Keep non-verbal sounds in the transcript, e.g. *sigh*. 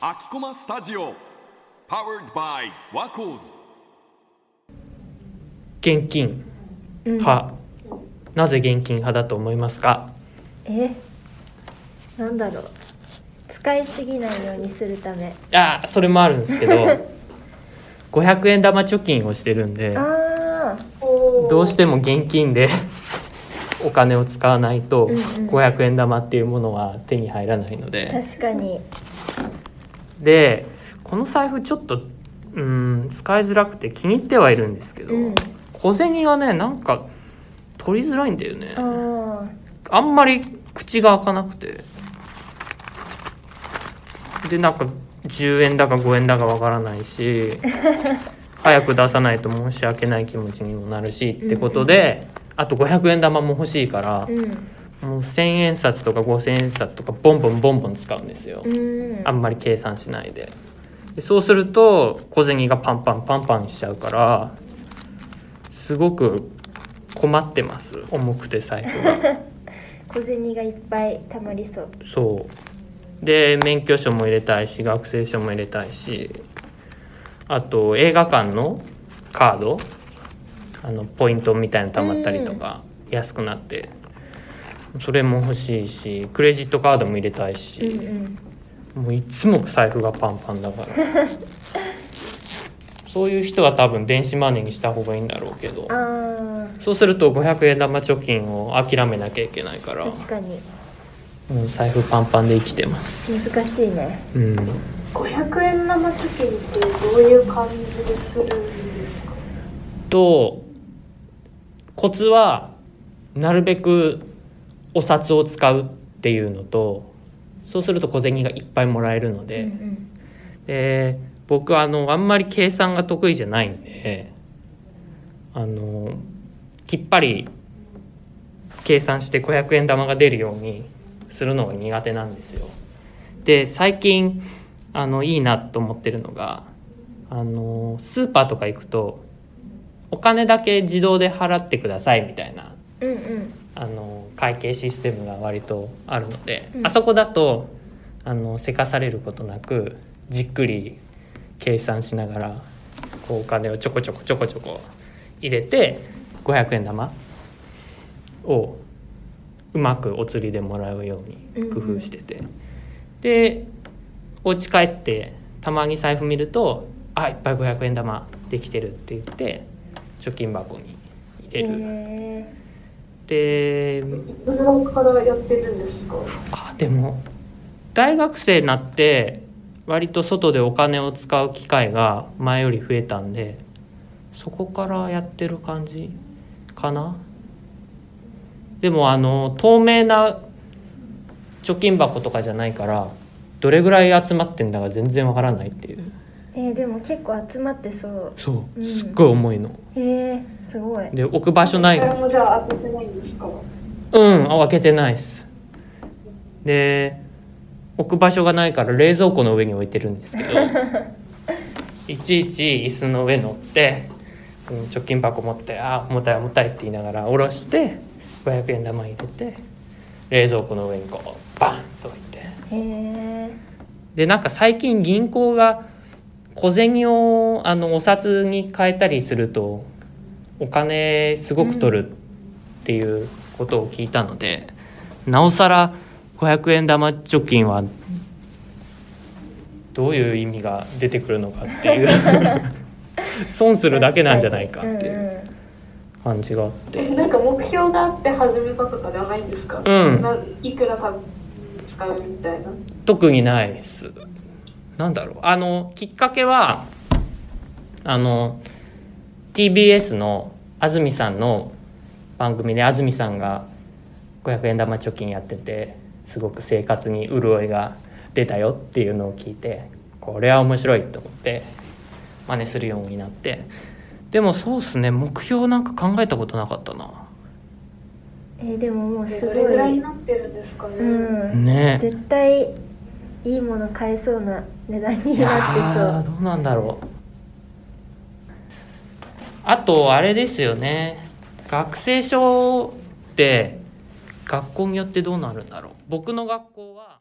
秋駒スタジオ Powered by ワコーズ現金うん。派、なぜ現金派だと思いますか？え？なんだろう。使いすぎないようにするため。いやそれもあるんですけど *laughs* 500円玉貯金をしてるんでああどうしても現金でお金を使わないとうんうん。500円玉っていうものは手に入らないので、確かに。でこの財布ちょっとうん使いづらくて気に入ってはいるんですけど、うん。小銭がねなんか取りづらいんだよね。ああんまり口が開かなくて。でなんか10円だか5円だかわからないし *laughs* 早く出さないと申し訳ない気持ちにもなるしってことで、あと500円玉も欲しいからあ、うん。もう1000円札とか5000円札とかボンボンボンボン使うんですよ、うん。あんまり計算しないで。でそうすると小銭がパンパンパンパンしちゃうからすごく困ってます。重くて財布が。*laughs* 小銭がいっぱいたまりそう。そう。で免許証も入れたいし学生証も入れたいしあと映画館のカードあのポイントみたいなのたまったりとか安くなってそれも欲しいしクレジットカードも入れたいし、うんうん。もういつも財布がパンパンだから。*laughs* そういう人は多分電子マネーにした方がいいんだろうけど。あそうすると500円玉貯金を諦めなきゃいけないから。ー確かに。もう財布パンパンで生きてます。難しいね。うん。500円玉貯金ってどういう感じでするんですか？とコツはなるべくお札を使うっていうのとそうすると小銭がいっぱいもらえるので、うんで僕はあのあんまり計算が得意じゃないんであのきっぱり計算して500円玉が出るようにするのが苦手なんですよ。で最近あのいいなと思ってるのがあのスーパーとか行くとお金だけ自動で払ってくださいみたいなうんうん。あの会計システムが割とあるので、うん。あそこだとあのせかされることなくじっくり計算しながらこうお金をちょこちょこちょこちょこ入れて500円玉をうまくお釣りでもらうように工夫してて、でお家帰ってたまに財布見ると「あいっぱい500円玉できてる」って言って貯金箱に入れる。えでいつ頃からやってるんですか？あでも大学生になって割と外でお金を使う機会が前より増えたんでそこからやってる感じかな。でもあの透明な貯金箱とかじゃないからどれぐらい集まってんだか全然わからないっていう。ーえーでも結構集まってそう。そう。うん。すっごい重いの。へえすごい。で置く場所ないこれもじゃあ当ててないんですか？うん、あ開けてないです。で、置く場所がないから冷蔵庫の上に置いてるんですけど、*laughs* いちいち椅子の上乗って、その貯金箱持って、あー重たい重たいって言いながら下ろして、500円玉入れて、冷蔵庫の上にこう、バンと置いて。へえで、なんか最近銀行が小銭をあのお札に変えたりすると、お金すごく取るっていうことを聞いたので、なおさら500円玉貯金はどういう意味が出てくるのかっていう *laughs* 損するだけなんじゃないかっていう感じがあって、え *laughs* なんか目標があって始めたとかではないんですか？うん。ないくら使うみたいな。特にないですなんだろう。あのきっかけはあの TBS の安住さんの番組で安住さんが500円玉貯金やっててすごく生活に潤いが出たよっていうのを聞いてこれは面白いと思って真似するようになって。でもそうっすね。目標なんか考えたことなかったな。えーでももうえすごどれぐらいにいなってるんですかね、うん。ね。絶対いいもの買えそうな値段になってそう。どうなんだろう。あとあれですよね。学生証って学校によってどうなるんだろう。僕の学校は